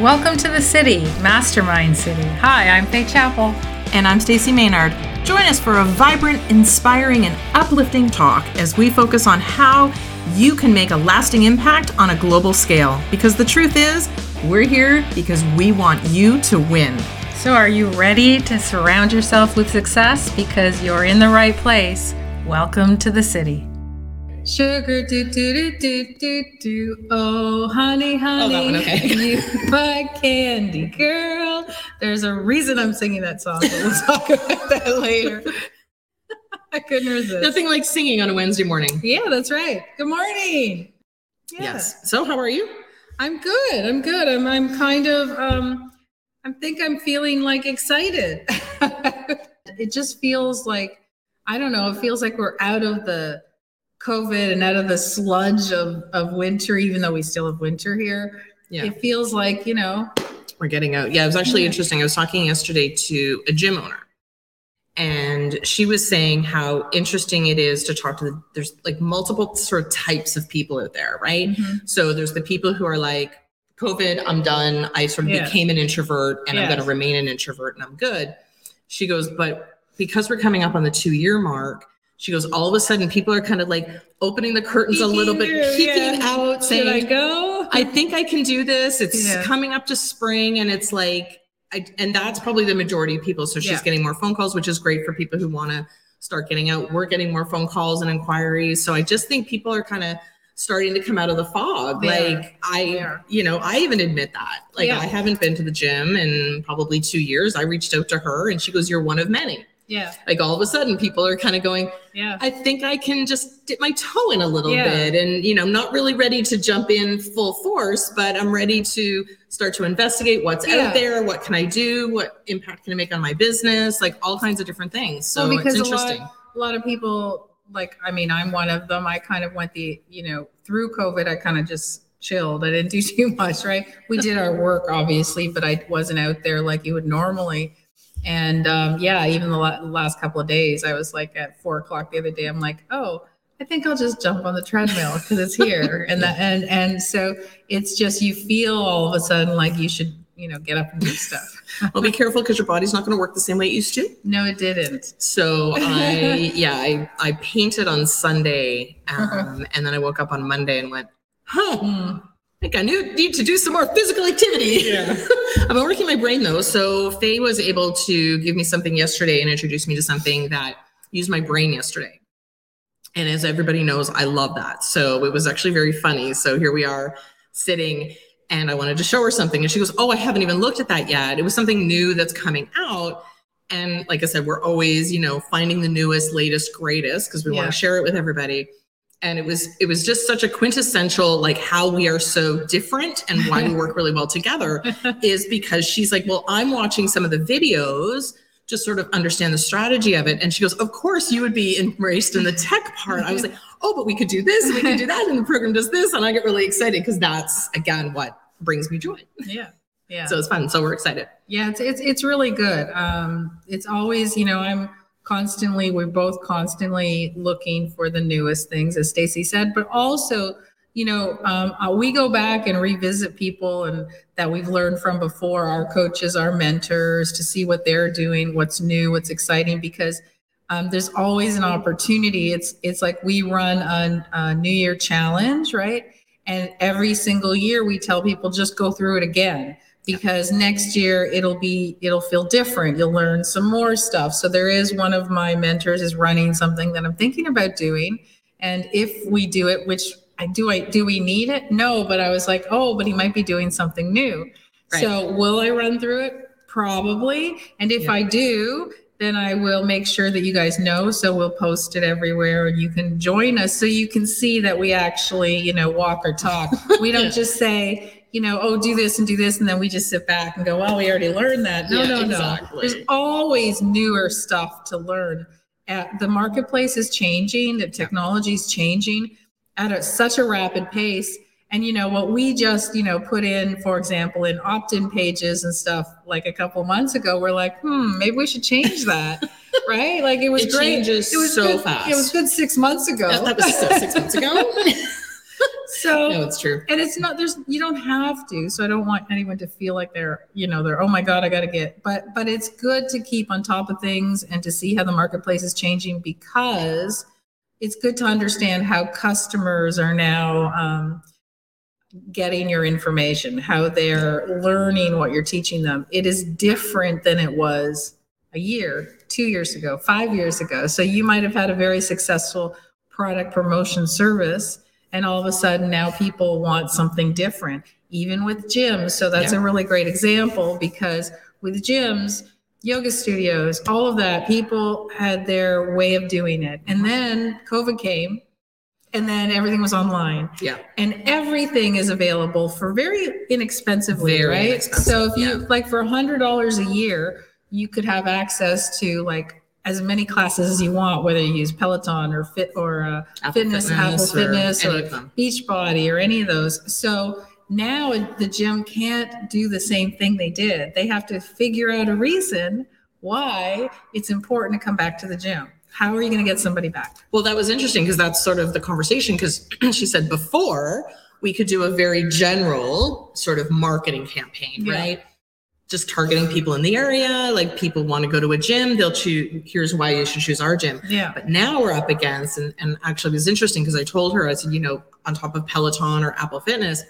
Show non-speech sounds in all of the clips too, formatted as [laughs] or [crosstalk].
Welcome to the city, Mastermind City. Hi, I'm Faye Chapel. And I'm Stacey Maynard. Join us for a vibrant, inspiring, and uplifting talk as we focus on how you can make a lasting impact on a global scale. Because the truth is, we're here because we want you to win. So, are you ready to surround yourself with success? Because you're in the right place. Welcome to the city. Sugar do do do do do do. Oh, honey, honey, oh, one, okay. you my candy girl. There's a reason I'm singing that song, but we'll talk about that later. [laughs] I couldn't resist. Nothing like singing on a Wednesday morning. Yeah, that's right. Good morning. Yeah. Yes. So, how are you? I'm good. I'm good. I'm. I'm kind of. Um, I think I'm feeling like excited. [laughs] it just feels like I don't know. It feels like we're out of the COVID and out of the sludge of, of winter, even though we still have winter here, yeah. it feels like, you know. We're getting out. Yeah, it was actually interesting. I was talking yesterday to a gym owner and she was saying how interesting it is to talk to the, there's like multiple sort of types of people out there, right? Mm-hmm. So there's the people who are like, COVID, I'm done. I sort of became an introvert and yes. I'm going to remain an introvert and I'm good. She goes, but because we're coming up on the two year mark, she goes, all of a sudden, people are kind of like opening the curtains a little bit, peeking yeah. out, saying, I go? I think I can do this. It's yeah. coming up to spring. And it's like, I, and that's probably the majority of people. So she's yeah. getting more phone calls, which is great for people who want to start getting out. We're getting more phone calls and inquiries. So I just think people are kind of starting to come out of the fog. like I, you know, I even admit that. Like I haven't been to the gym in probably two years. I reached out to her and she goes, You're one of many. Yeah. Like all of a sudden people are kind of going, yeah, I think I can just dip my toe in a little yeah. bit. And, you know, I'm not really ready to jump in full force, but I'm ready to start to investigate what's yeah. out there. What can I do? What impact can I make on my business? Like all kinds of different things. So well, because it's interesting. A lot, a lot of people like, I mean, I'm one of them. I kind of went the, you know, through COVID, I kind of just chilled. I didn't [laughs] do too much, right? We did our work, obviously, but I wasn't out there like you would normally. And um, yeah, even the last couple of days, I was like at four o'clock the other day. I'm like, oh, I think I'll just jump on the treadmill because it's here, [laughs] and that and and so it's just you feel all of a sudden like you should you know get up and do stuff. [laughs] well, be careful because your body's not going to work the same way it used to. No, it didn't. So I [laughs] yeah I I painted on Sunday, um, and then I woke up on Monday and went, huh. Mm I think I need to do some more physical activity. Yeah. [laughs] I've been working my brain though. So Faye was able to give me something yesterday and introduce me to something that used my brain yesterday. And as everybody knows, I love that. So it was actually very funny. So here we are sitting and I wanted to show her something. And she goes, Oh, I haven't even looked at that yet. It was something new that's coming out. And like I said, we're always, you know, finding the newest, latest, greatest because we yeah. want to share it with everybody and it was it was just such a quintessential like how we are so different and why we work really well together [laughs] is because she's like well i'm watching some of the videos just sort of understand the strategy of it. And she goes of course you would be embraced in the tech part. I was like oh but we could do this and we could do that and the program does this. And i get really excited because that's again what brings me joy. Yeah yeah. So it's fun. So we're excited. Yeah it's it's, it's really good. Um it's always you know i'm constantly we're both constantly looking for the newest things as Stacey said but also you know um, uh, we go back and revisit people and that we've learned from before our coaches our mentors to see what they're doing what's new what's exciting because um, there's always an opportunity. It's it's like we run a, a new year challenge right? And every single year we tell people just go through it again because next year it'll be it'll feel different. You'll learn some more stuff. So there is one of my mentors is running something that i'm thinking about doing. And if we do it which i do i do we need it? No but i was like oh but he might be doing something new. Right. so will i run through it? Probably. And if yeah. i do then I will make sure that you guys know. So we'll post it everywhere and you can join us so you can see that we actually, you know, walk or talk. [laughs] We don't just say, you know, oh, do this and do this. And then we just sit back and go, well, we already learned that. No, yeah, no, exactly. no. There's always newer stuff to learn. Uh, the marketplace is changing, the technology is changing at a, such a rapid pace. And you know what we just you know put in, for example, in opt-in pages and stuff like a couple months ago, we're like, hmm, maybe we should change that, [laughs] right? Like it was it great. It was so good, fast. It was good six months ago. That, that was six months ago. [laughs] So no, it's true. and it's not there's you don't have to so i don't want anyone to feel like they're you know they're oh my god i gotta get but but it's good to keep on top of things and to see how the marketplace is changing because it's good to understand how customers are now um, getting your information how they're learning what you're teaching them it is different than it was a year two years ago five years ago so you might have had a very successful product promotion service and all of a sudden now people want something different even with gyms so that's Yeah. a really great example because with gyms yoga studios all of that people had their way of doing it and then covid came and then everything was online Yeah. and everything is available for very inexpensively Very right inexpensive, so if you yeah. like for a hundred dollars a year you could have access to like as many classes as you want whether you use peloton or fit or uh, Apple fitness, apple or fitness or them. beachbody or any of those so now the gym can't do the same thing they did they have to figure out a reason why it's important to come back to the gym how are you going to get somebody back Well, that was interesting because that's sort of the conversation. Because [clears throat] she said before we could do a very general sort of marketing campaign, Yeah. right? Just targeting people in the area. Like people want to go to a gym, they'll choose. Here's why you should choose our gym. yeah But now we're up against, and, and actually it was interesting because I told her, I said, you know, on top of Peloton or Apple Fitness,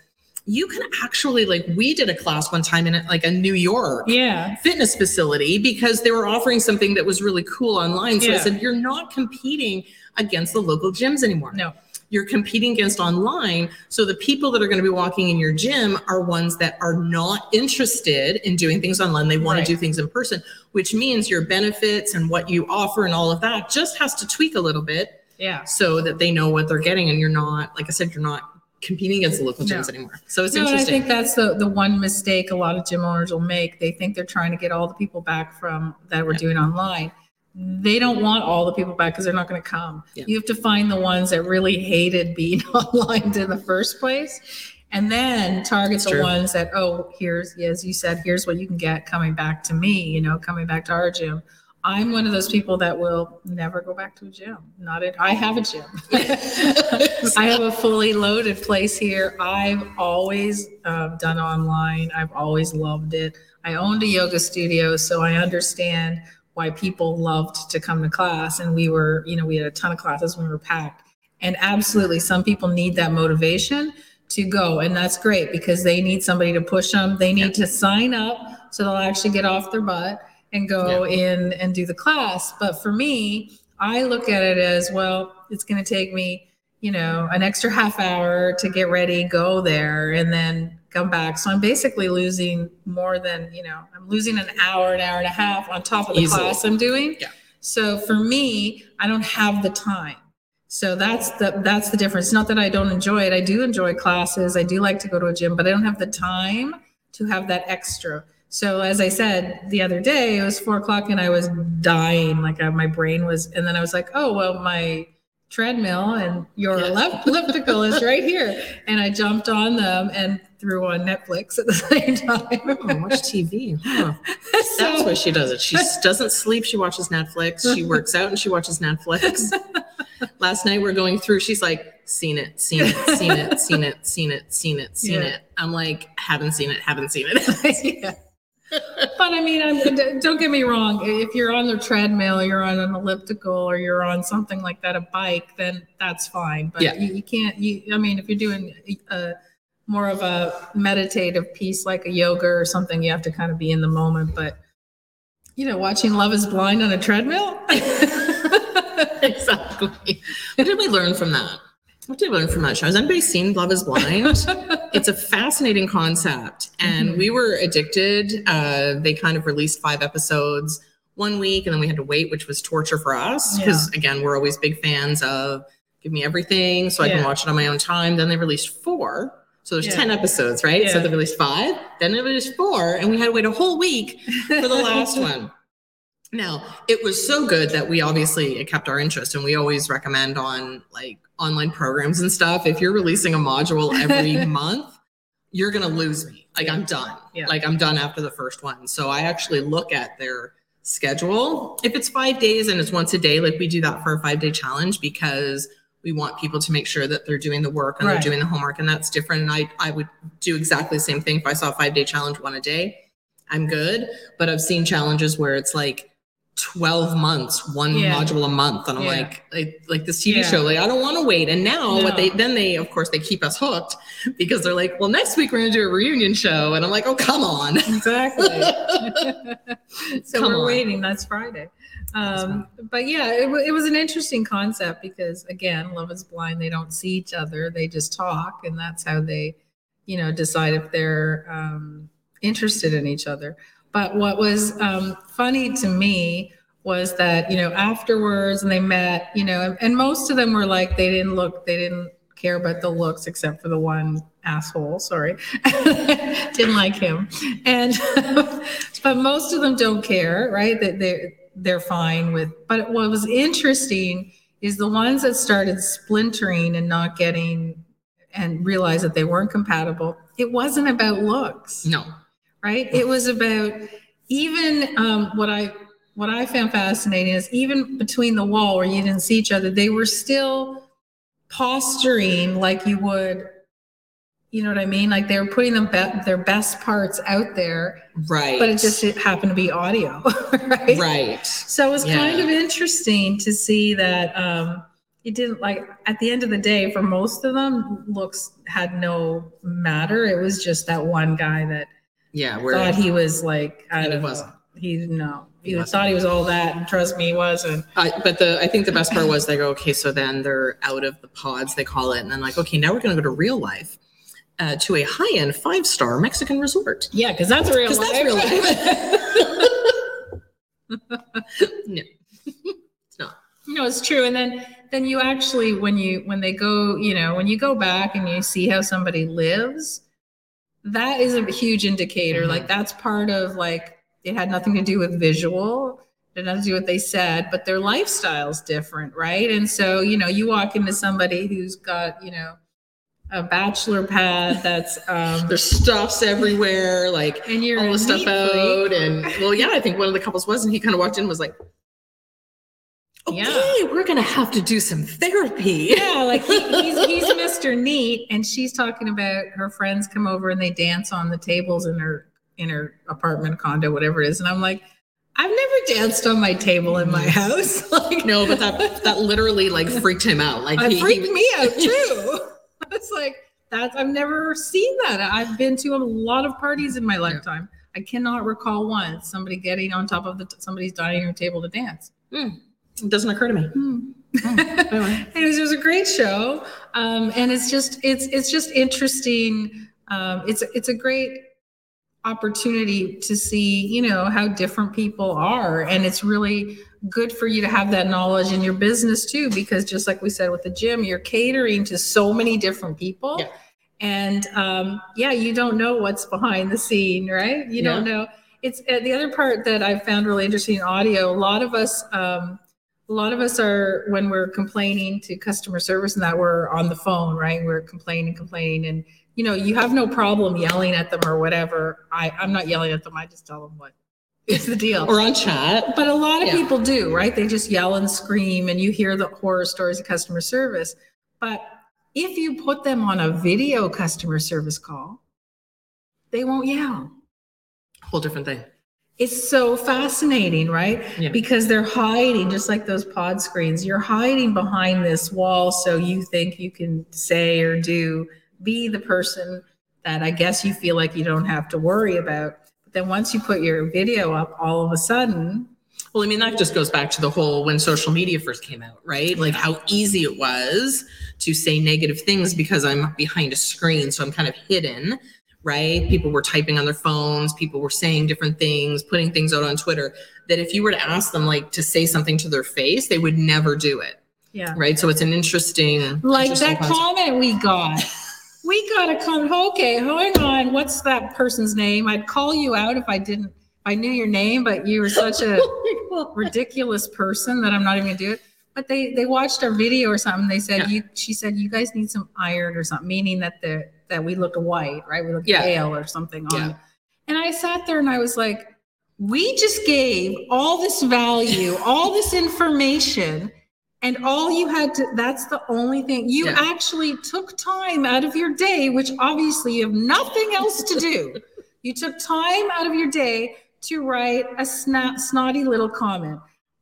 you can actually like we did a class one time in like a New York yeah fitness facility because they were offering something that was really cool online. So I said, you're not competing against the local gyms anymore. no You're competing against online. So the people that are going to be walking in your gym are ones that are not interested in doing things online. They want Right. to do things in person, which means your benefits and what you offer and all of that just has to tweak a little bit yeah so that they know what they're getting. And you're not, like I said, you're not competing against the local No. gyms anymore. So it's no, and I think that's the the one mistake a lot of gym owners will make. They think they're trying to get all the people back from that we're Yeah. doing online. They don't want all the people back because they're not going to come. Yeah. You have to find the ones that really hated being [laughs] online in the first place, and then target the ones that oh, here's as you said, here's what you can get coming back to me. You know, coming back to our gym. I'm one of those people that will never go back to a gym. Not it. I have a gym. [laughs] I have a fully loaded place here. I've always um, done online. I've always loved it. I owned a yoga studio, so I understand why people loved to come to class. And we were, you know, we had a ton of classes when we were packed. And absolutely, some people need that motivation to go. And that's great because they need somebody to push them. They need to sign up so they'll actually get off their butt and go in and do the class. But for me, I look at it as well, it's going to take me, you know, an extra half hour to get ready, go there, and then come back. So I'm basically losing more than, you know, I'm losing an hour, an hour and a half on top of the Easily. class I'm doing. Yeah. So for me, I don't have the time. So that's the that's the difference. Not that I don't enjoy it. I do enjoy classes. I do like to go to a gym, but I don't have the time to have that extra. So as I said the other day, it was four o'clock and I was dying. Like I, my brain was, and then I was like, oh well, my treadmill and your Yes. left [laughs] elliptical is right here, and I jumped on them and threw on Netflix at the [laughs] same time. Oh, watch TV. Huh. [laughs] That's why she does it. She doesn't sleep. She watches Netflix. She works out and she watches Netflix. Last night we're going through. She's like, seen it, seen it, seen it, seen it, seen it, seen it, seen Yeah. it. I'm like, haven't seen it, haven't seen it. yeah. But I mean, I'm, don't get me wrong. If you're on the treadmill, you're on an elliptical, or you're on something like that, a bike, then that's fine. But Yeah. you, you can't. You, I mean, if you're doing a more of a meditative piece like a yoga or something, you have to kind of be in the moment. But you know, watching Love Is Blind on a treadmill. [laughs] exactly. What did we learn from that? What did learn from that show? Has anybody seen Love is Blind? [laughs] it's a fascinating concept. And Mhm. we were addicted. Uh, they kind of released five episodes one week, and then we had to wait, which was torture for us. Because again, we're always big fans of give me everything so I can watch it on my own time. Then they released four. So there's Yeah. 10 episodes, right? So they released five, then they released four, and we had to wait a whole week for the last [laughs] one. Now, it was so good that we obviously it kept our interest and we always recommend on like online programs and stuff. If you're releasing a module every [laughs] month, you're going to lose me. Like I'm done. Yeah. Like I'm done after the first one. So I actually look at their schedule. If it's 5 days and it's once a day, like we do that for a 5-day challenge because we want people to make sure that they're doing the work and Right. they're doing the homework and that's different and i i would do exactly the same thing if i saw a five day challenge one a day i'm good but i've seen challenges where it's like 12 months one Yeah. module a month and i'm Yeah. like, like like this tv Yeah. show like i don't want to wait and now what they then they of course they keep us hooked because they're like well next week we're going to do a reunion show and i'm like oh come on Exactly. [laughs] so Come we're on. waiting. That's Friday. Um, but yeah, it, it was an interesting concept because again, love is blind. They don't see each other. They just talk, and that's how they, you know, decide if they're um, interested in each other. But what was um, funny to me was that you know afterwards, and they met, you know, and, and most of them were like they didn't look, they didn't care about the looks except for the one asshole. Sorry, [laughs] didn't like him, and [laughs] but most of them don't care, right? That they they're fine with. But what was interesting is the ones that started splintering and not getting and realized that they weren't compatible. It wasn't about looks no right? It was about even um, what I what I found fascinating is even between the wall where you didn't see each other, they were still posturing like you would. You know what I mean? Like they were putting them be- their best parts out there, right but it just it happened to be audio, [laughs] right? right So it was kind of interesting to see that um, it didn't like at the end of the day for most of them looks had no matter. It was just that one guy that yeah where thought he was like I And he don't know. wasn't. He no. He He, thought he was all that, and trust me, he wasn't. Uh, but the I think the best part was they go, okay, so then they're out of the pods, they call it, and then like, okay, now we're gonna go to real life, uh, to a high end five star Mexican resort. Yeah, because that's real 'Cause life. that's real life. [laughs] no, it's not. no, it's true. And then then you actually when you when they go, you know, when you go back and you see how somebody lives, that is a huge indicator. Mhm. Like that's part of like it had nothing to do with visual. It had nothing to do with what they said, but their lifestyle's different, right? And so, you know, you walk into somebody who's got, you know, a bachelor pad that's um There's stuffs everywhere, like and you're all the stuff out, and well, yeah, I think one of the couples was, and he kind of walked in and was like, okay, Yeah. we're gonna have to do some therapy. Yeah, like he, he's he's Mr. Neat, and she's talking about her friends come over and they dance on the tables in her in her apartment condo, whatever it is. And I'm like, I've never danced on my table in my mm-hmm. house. [laughs] like, No, but that that literally like freaked him out. Like he, freaked he me out too. [laughs] It's like that's I've never seen that. I've been to a lot of parties in my lifetime. I cannot recall once somebody getting on top of the somebody's dining room table to dance. Hmm. It doesn't occur to me. Anyway. [laughs] Anyways, it was a great show, um, and it's just it's it's just interesting. Um, it's it's a great opportunity to see you know how different people are, and it's really good for you to have that knowledge in your business too, because just like we said with the gym, you're catering to so many different people. Yeah. And um, yeah, you don't know what's behind the scene, right? You don't know. It's uh, the other part that I found really interesting in audio. A lot of us, um, a lot of us are when we're complaining to customer service and that we're on the phone, right? We're complaining, complaining, and you know, you have no problem yelling at them or whatever. I, I'm not yelling at them. I just tell them what [laughs] is the deal. Or on chat. But a lot of Yeah. people do, right? They just yell and scream, and you hear the horror stories of customer service. But if you put them on a video customer service call, they won't yell. Whole different thing. It's so fascinating, right? Yeah. Because they're hiding, just like those pod screens, you're hiding behind this wall. So you think you can say or do, be the person that I guess you feel like you don't have to worry about. But then once you put your video up, all of a sudden, Well, I mean, that just goes back to the whole when social media first came out, right? Like how easy it was to say negative things because I'm behind a screen. So I'm kind of hidden, right? People were typing on their phones, people were saying different things, putting things out on Twitter. That if you were to ask them, like, to say something to their face, they would never do it, yeah. right? So it's an interesting, Like interesting that concept. comment we got. We got a comment. Okay, hang on. What's that person's name? I'd call you out if I didn't, if I knew your name, but you were such a [laughs] oh ridiculous person that I'm not even gonna do it. But they they watched our video or something. They said Yeah. you. She said you guys need some iron or something, meaning that the that we look white, right? We look Yeah. pale or something. On Yeah. And I sat there and I was like, we just gave all this value, [laughs] all this information, And all you had to, that's the only thing. You Yeah. actually took time out of your day, which obviously you have nothing else to do. [laughs] you took time out of your day to write a sna- snotty little comment.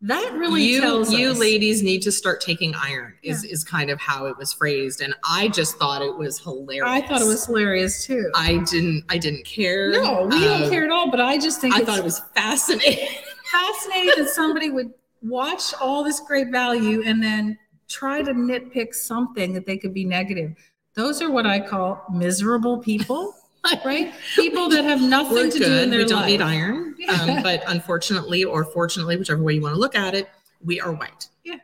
That really you tells you us. ladies need to start taking iron is is kind of how it was phrased and i just thought it was hilarious I thought it was hilarious too. i didn't i didn't care no, we don't Um, care at all, but I just think i thought it was fascinating [laughs] fascinating that somebody would watch all this great value and then try to nitpick something that they could be negative. Those are what I call miserable people, [laughs] right? People that have nothing we're to good do in their we don't life. need iron um, [laughs] but unfortunately or fortunately whichever way you want to look at it we are white Yeah.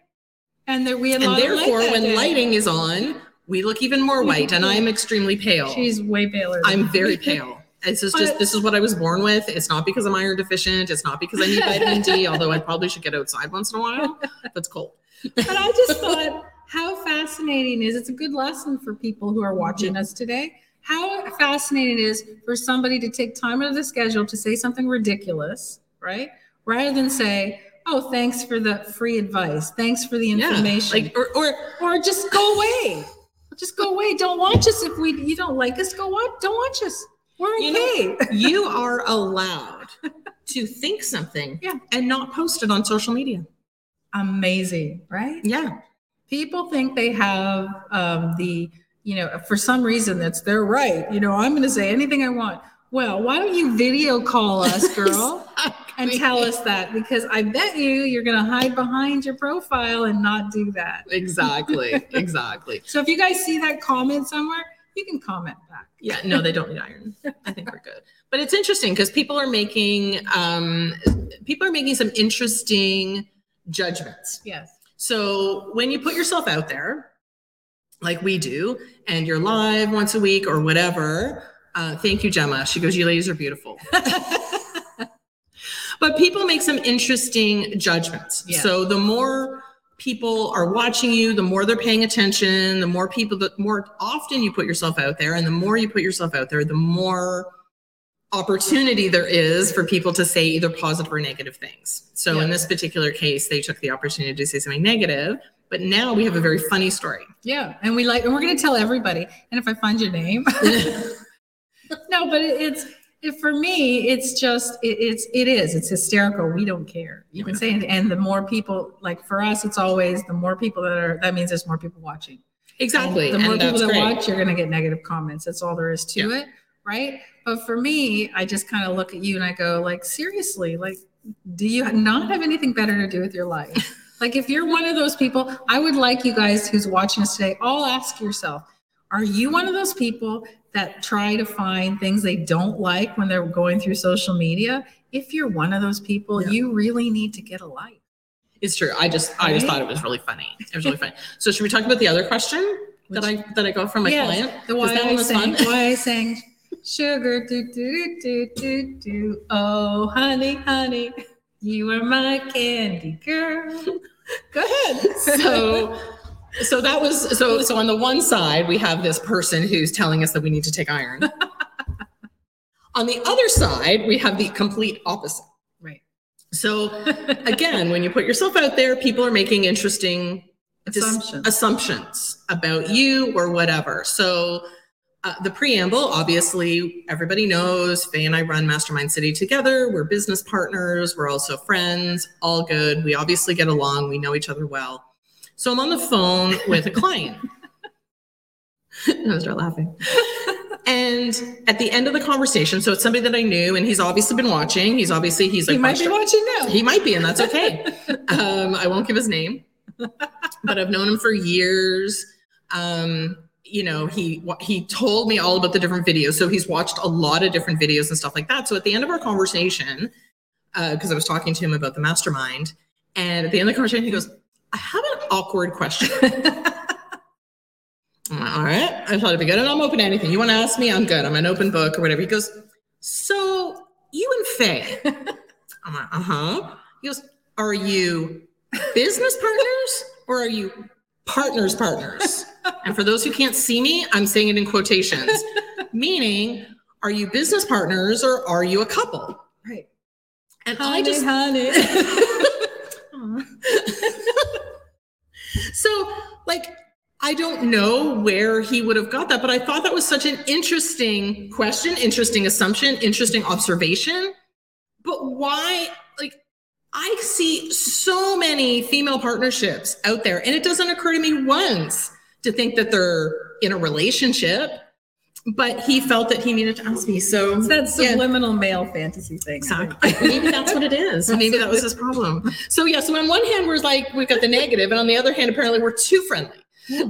And there we had and of light therefore when day. lighting is on we look even more white and i'm extremely pale she's way paler. I'm very pale. [laughs] This is just this is what I was born with. It's not because I'm iron deficient. It's not because I need vitamin D, [laughs] although I probably should get outside once in a while. That's cold. but I just thought how fascinating is it's a good lesson for people who are watching us today. How fascinating it is for somebody to take time out of the schedule to say something ridiculous, right? Rather than say, "Oh, thanks for the free advice. Thanks for the information." Yeah, Like or, or or just go away. Just go away. Don't watch us if we you don't like us. Go watch. Don't watch us. We're You okay. know- [laughs] you are allowed to think something Yeah. and not post it on social media. Amazing, right? Yeah. people think they have um, the you know for some reason that's their right you know i'm going to say anything i want well why don't you video call [laughs] us girl and tell us that because i bet you you're going to hide behind your profile and not do that Exactly. [laughs] Exactly. so if you guys see that comment somewhere you can comment back Yeah, no, they don't need iron. I think we're good. But it's interesting because people are making um people are making some interesting judgments. yes So when you put yourself out there, like we do, and you're live once a week or whatever, uh, thank you, Gemma. She goes, You ladies are beautiful. [laughs] but people make some interesting judgments. Yeah. So the more people are watching you, the more they're paying attention, the more people, the more often you put yourself out there, and the more you put yourself out there, the more opportunity there is for people to say either positive or negative things. So Yeah. in this particular case, they took the opportunity to say something negative, but now we have a very funny story. yeah and we like and we're going to tell everybody and if i find your name [laughs] no but it, it's it, for me it's just it, it's it is it's hysterical we don't care you can say and the more people like for us it's always the more people that are that means there's more people watching Exactly. And the more and people that great. watch you're going to get negative comments that's all there is to Yeah. it right but for me i just kind of look at you and i go like seriously like do you not have anything better to do with your life like if you're one of those people i would like you guys who's watching us today all ask yourself are you one of those people that try to find things they don't like when they're going through social media if you're one of those people Yeah. you really need to get a life It's true. I just I just thought it was really funny. It was really funny. So should we talk about the other question that I that I got from my Yes, client? The why that I was sang, fun. why I sang [laughs] sugar do do do do do. Oh honey, honey, you are my candy girl. [laughs] Go ahead. so so that was so so on the one side we have this person who's telling us that we need to take iron [laughs] on the other side we have the complete opposite right. so again when you put yourself out there people are making interesting dis- Assumptions. assumptions about you or whatever so uh, the preamble obviously everybody knows faye and i run mastermind city together. We're business partners. We're also friends. All good. We obviously get along. We know each other well. So i'm on the phone with a client. [laughs] [laughs] I start laughing. And at the end of the conversation so it's somebody that i knew and he's obviously been watching. He's obviously he's like you might be watching now. he might be, and that's okay. [laughs] um, I won't give his name, but I've known him for years. Um, you know, he he told me all about the different videos, so he's watched a lot of different videos and stuff like that. So at the end of our conversation, because I was talking to him about the mastermind, and at the end of the conversation, he goes, "I have an awkward question." [laughs] Like, all right, I thought it'd be good, and I'm open to anything. You want to ask me? I'm good. I'm an open book or whatever. He goes, "So you and Faye." [laughs] I'm like, uh huh. He goes, Are you business partners or are you partners partners? And for those who can't see me, I'm saying it in quotations, [laughs] meaning, are you business partners or are you a couple? Right. And I Honey, just, honey. [laughs] so like I don't know where he would have got that, but I thought that was such an interesting question, interesting assumption, interesting observation. But why, like, I see so many female partnerships out there, and it doesn't occur to me once to think that they're in a relationship. But he felt that he needed to ask me. So It's that subliminal male fantasy thing. Exactly. Maybe that's what it is. Maybe that was his problem. So yeah, so on one hand, we're like, we've got the negative, and on the other hand, apparently we're too friendly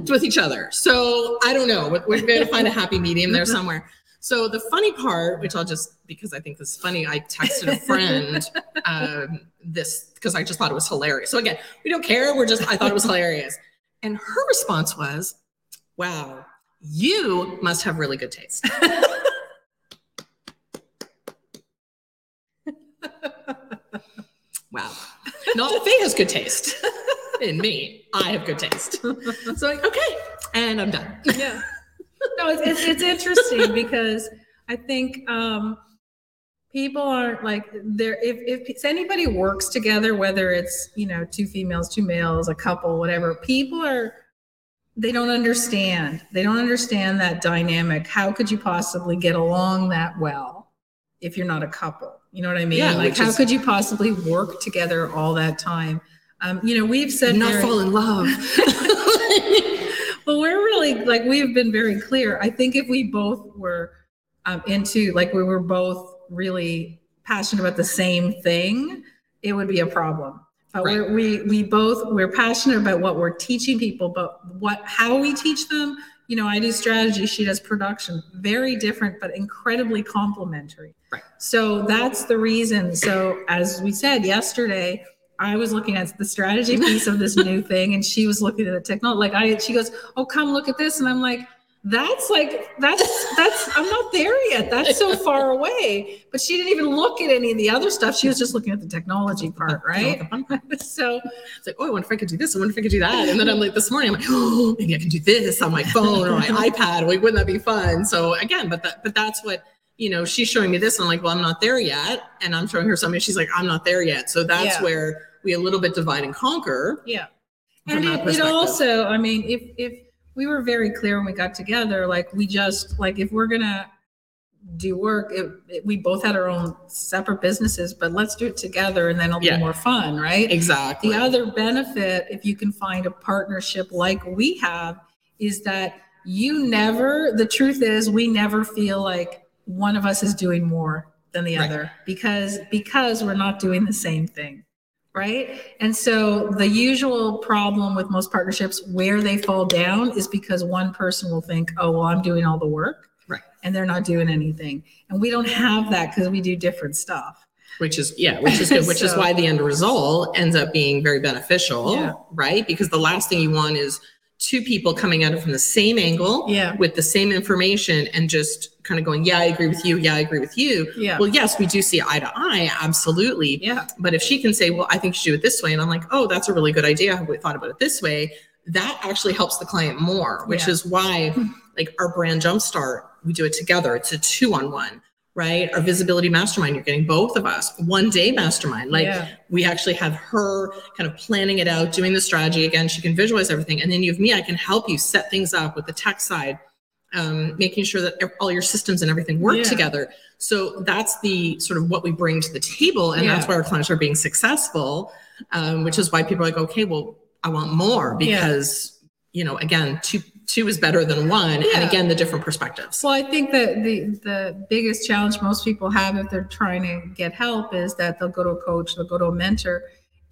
with each other. So I don't know. We're going to find a happy medium there somewhere. So the funny part, which I'll just because I think this is funny, I texted a friend [laughs] um, this because I just thought it was hilarious. So again, we don't care. We're just I thought it was hilarious, and her response was, "Wow, you must have really good taste." [laughs] wow, not Faye has good taste [laughs] in me. I have good taste. So like, okay, and I'm done. yeah. No, it's, it's, it's interesting because I think um, people aren't like there. If, if anybody works together, whether it's, you know, two females, two males, a couple, whatever, people are, they don't understand. They don't understand that dynamic. How could you possibly get along that well if you're not a couple? You know what I mean? Yeah, like, how is- could you possibly work together all that time? Um, you know, we've said Not fall in love. [laughs] [laughs] well, we're really like we've been very clear. I think if we both were um, into like we were both really passionate about the same thing, it would be a problem. But Right. we're, we we both we're passionate about what we're teaching people, but what how we teach them. You know, I do strategy, she does production. Very different, but incredibly complementary. Right. So that's the reason. So as we said yesterday, I was looking at the strategy piece of this [laughs] new thing, and she was looking at the technology. Like I, she goes, "Oh, come look at this," and I'm like, "That's like that's that's I'm not there yet. That's so [laughs] far away." But she didn't even look at any of the other stuff. She was just looking at the technology part, [laughs] right? [laughs] so It's like, oh, I wonder if I could do this. I wonder if I could do that. And then I'm like, this morning, I'm like, oh, [gasps] maybe I can do this on my phone or my iPad. Like, wouldn't that be fun? So again, but that, but that's what, you know, she's showing me this. And I'm like, well, I'm not there yet. And I'm showing her something. She's like, I'm not there yet. So that's Yeah. where we a little bit divide and conquer. yeah, and it, it also, I mean, if if we were very clear when we got together, like we just like if we're gonna do work, it, it- we both had our own separate businesses, but let's do it together, and then it'll Yeah. be more fun, right? Exactly. The other benefit, if you can find a partnership like we have, is that you never, the truth is, we never feel like one of us is doing more than the Right. other because because we're not doing the same thing. Right. And so the usual problem with most partnerships where they fall down is because one person will think, oh, well, I'm doing all the work. Right. And they're not doing anything. And we don't have that because we do different stuff. which is yeah which is [laughs] good which is why the end result ends up being very beneficial Yeah. right because the last thing you want is two people coming at it from the same angle Yeah. with the same information and just kind of going yeah i agree with you. Yeah i agree with you. Yeah. well yes we do see eye to eye. Absolutely. Yeah. but if she can say well i think you should do it this way and i'm like oh that's a really good idea. I thought about it this way. That actually helps the client more which Yeah. is why like our brand jumpstart we do it together. It's a two on one right? Our visibility mastermind you're getting both of us. One day mastermind. Like Yeah. we actually have her kind of planning it out doing the strategy. Again she can visualize everything. And then you have me i can help you set things up with the tech side um, making sure that all your systems and everything work Yeah. together. So that's the sort of what we bring to the table and that's why our clients are being successful um, which is why people are like okay well i want more Yeah. because you know again two two is better than one and again the different perspectives. Well, I think that the the biggest challenge most people have if they're trying to get help is that they'll go to a coach, they'll go to a mentor,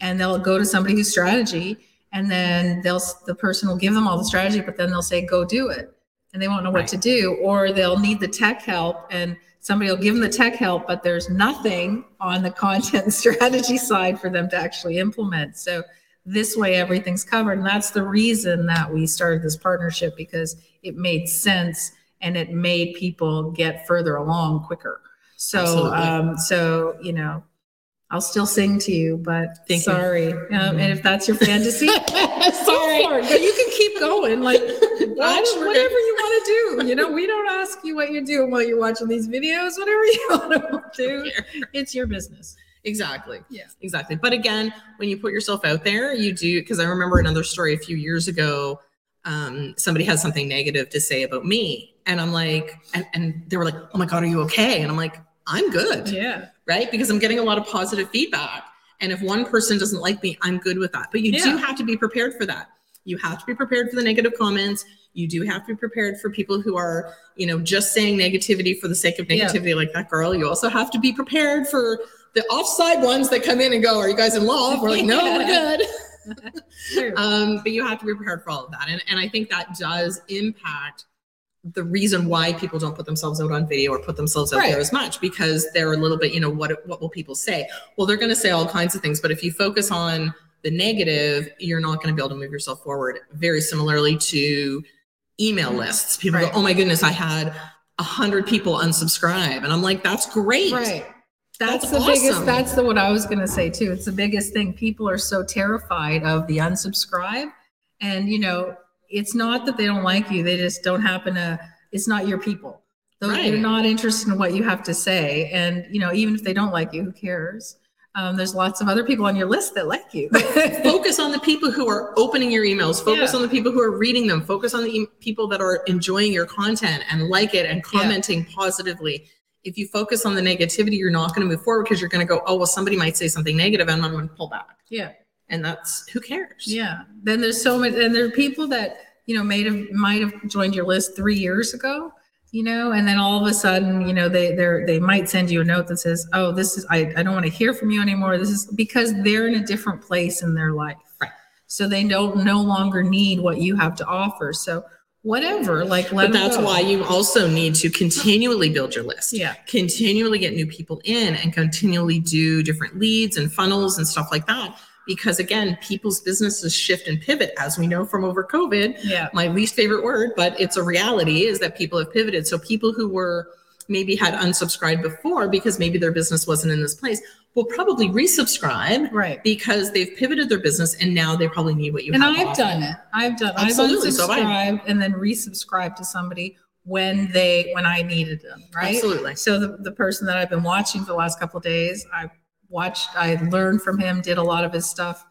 and they'll go to somebody who's strategy, and then they'll the person will give them all the strategy, but then they'll say, "Go do it," and they won't know what Right. to do, or they'll need the tech help, and somebody will give them the tech help, but there's nothing on the [laughs] content strategy side for them to actually implement. So this way everything's covered and that's the reason that we started this partnership because it made sense and it made people get further along quicker so um so you know i'll still sing to you but Thank you. sorry um, and if that's your fantasy [laughs] Sorry. but you can keep going like [laughs] whatever you want to do you know we don't ask you what you're doing while you're watching these videos whatever you [laughs] want to do it's your business Exactly. Yeah. Exactly. But again, when you put yourself out there, you do because I remember another story a few years ago. Um, somebody had something negative to say about me, and I'm like, and, and they were like, "Oh my god, are you okay?" And I'm like, "I'm good." Yeah. Right? Because I'm getting a lot of positive feedback. And if one person doesn't like me, I'm good with that. But you do have to be prepared for that. You have to be prepared for the negative comments. You do have to be prepared for people who are, you know, just saying negativity for the sake of Yeah. negativity, like that girl. You also have to be prepared for the offside ones that come in and go, Are you guys in love? We're like, No, we're [laughs] good. [laughs] Um, but you have to be prepared for all of that. And, and I think that does impact the reason why people don't put themselves out on video or put themselves out Right. there as much because they're a little bit, you know, what what will people say? Well, they're going to say all kinds of things, but if you focus on the negative, you're not going to be able to move yourself forward. Very similarly to email mm-hmm. lists. People Right. go, "Oh my goodness, I had a hundred people unsubscribe," and I'm like, "That's great." Right. That's, That's the biggest, that's the what I was gonna say too. It's the biggest thing. People are so terrified of the unsubscribe. And you know, it's not that they don't like you, they just don't happen to, it's not your people. They're, Right. they're not interested in what you have to say. And you know, even if they don't like you, who cares? Um, there's lots of other people on your list that like you. focus on the people who are opening your emails focus Yeah. on the people who are reading them focus on the e- people that are enjoying your content and like it and Yeah. commenting positively if you focus on the negativity you're not going to move forward because you're going to go oh well somebody might say something negative and i'm going to pull back yeah. and that's who cares Yeah. Then there's so many, and there are people that, you know, might have, might have joined your list three years ago, you know, and then all of a sudden, you know, they, they're, they might send you a note that says, oh, this is, I, I don't want to hear from you anymore. This is because they're in a different place in their life. Right. So they don't no longer need what you have to offer. So whatever, like, let but that's go. why you also need to continually build your list Yeah. continually get new people in and continually do different leads and funnels and stuff like that because again people's businesses shift and pivot as we know from over covid Yeah. my least favorite word, but it's a reality is that people have pivoted. So people who were maybe had unsubscribed before because maybe their business wasn't in this place will probably resubscribe Right. because they've pivoted their business and now they probably need what you And have. I've done it. I've done, Absolutely, I've so unsubscribed and then resubscribed to somebody when they, when I needed them, right? Absolutely. So the, the person that I've been watching for the last couple of days, I watched, I learned from him, did a lot of his stuff.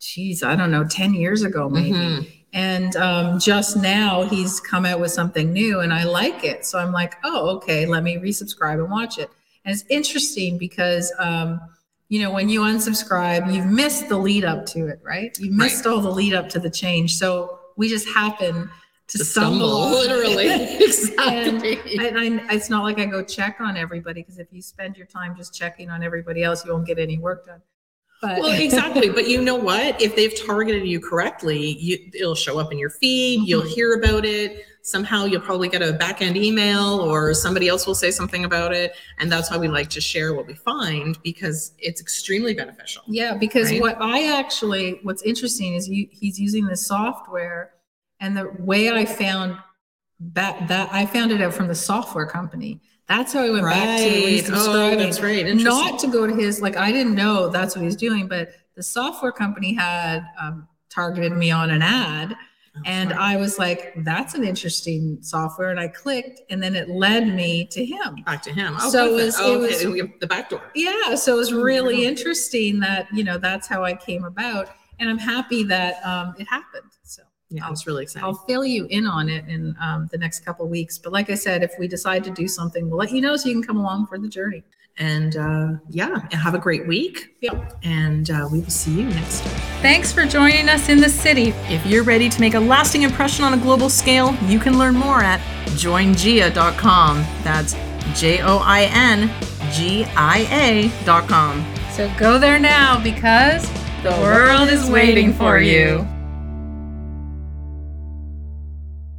Geez, I don't know, 10 years ago, maybe. Mhm. And um, just now he's come out with something new and I like it. So I'm like, oh, okay, let me resubscribe and watch it. And it's interesting because, um, you know, when you unsubscribe, you've missed the lead up to it, right? You missed all the lead up to the change. So we just happen to, To stumble, stumble, [laughs] [laughs] literally. exactly. And I, it's not like I go check on everybody because if you spend your time just checking on everybody else, you won't get any work done. But well, exactly. But you know what? If they've targeted you correctly, you, it'll show up in your feed. You'll Mhm. hear about it. Somehow you'll probably get a back end email or somebody else will say something about it. And that's why we like to share what we find because it's extremely beneficial. Yeah, because Right? what I actually, what's interesting is you, he's using this software, and the way I found that that I found it out from the software company. That's how I went back to Right. Oh, that's right. Not to go to his, like I didn't know that's what he's doing, but the software company had um, targeted me on an ad, Oh, and sorry. I was like, "That's an interesting software," and I clicked, and then it led me to him. back to him. Oh, So it was- Oh, it okay. was- the back door. Yeah, so it was really interesting that you know that's how I came about, and I'm happy that um, it happened. Yeah, I'll- it's really exciting. I'll fill you in on it in um, the next couple of weeks. But like I said, if we decide to do something, we'll let you know so you can come along for the journey. and uh, yeah, and have a great week. Yeah. And uh, we will see you next time. Thanks for joining us in the city. If you're ready to make a lasting impression on a global scale, you can learn more at joingia.com. That's J O I N G I A.com. So go there now because the world is waiting for you.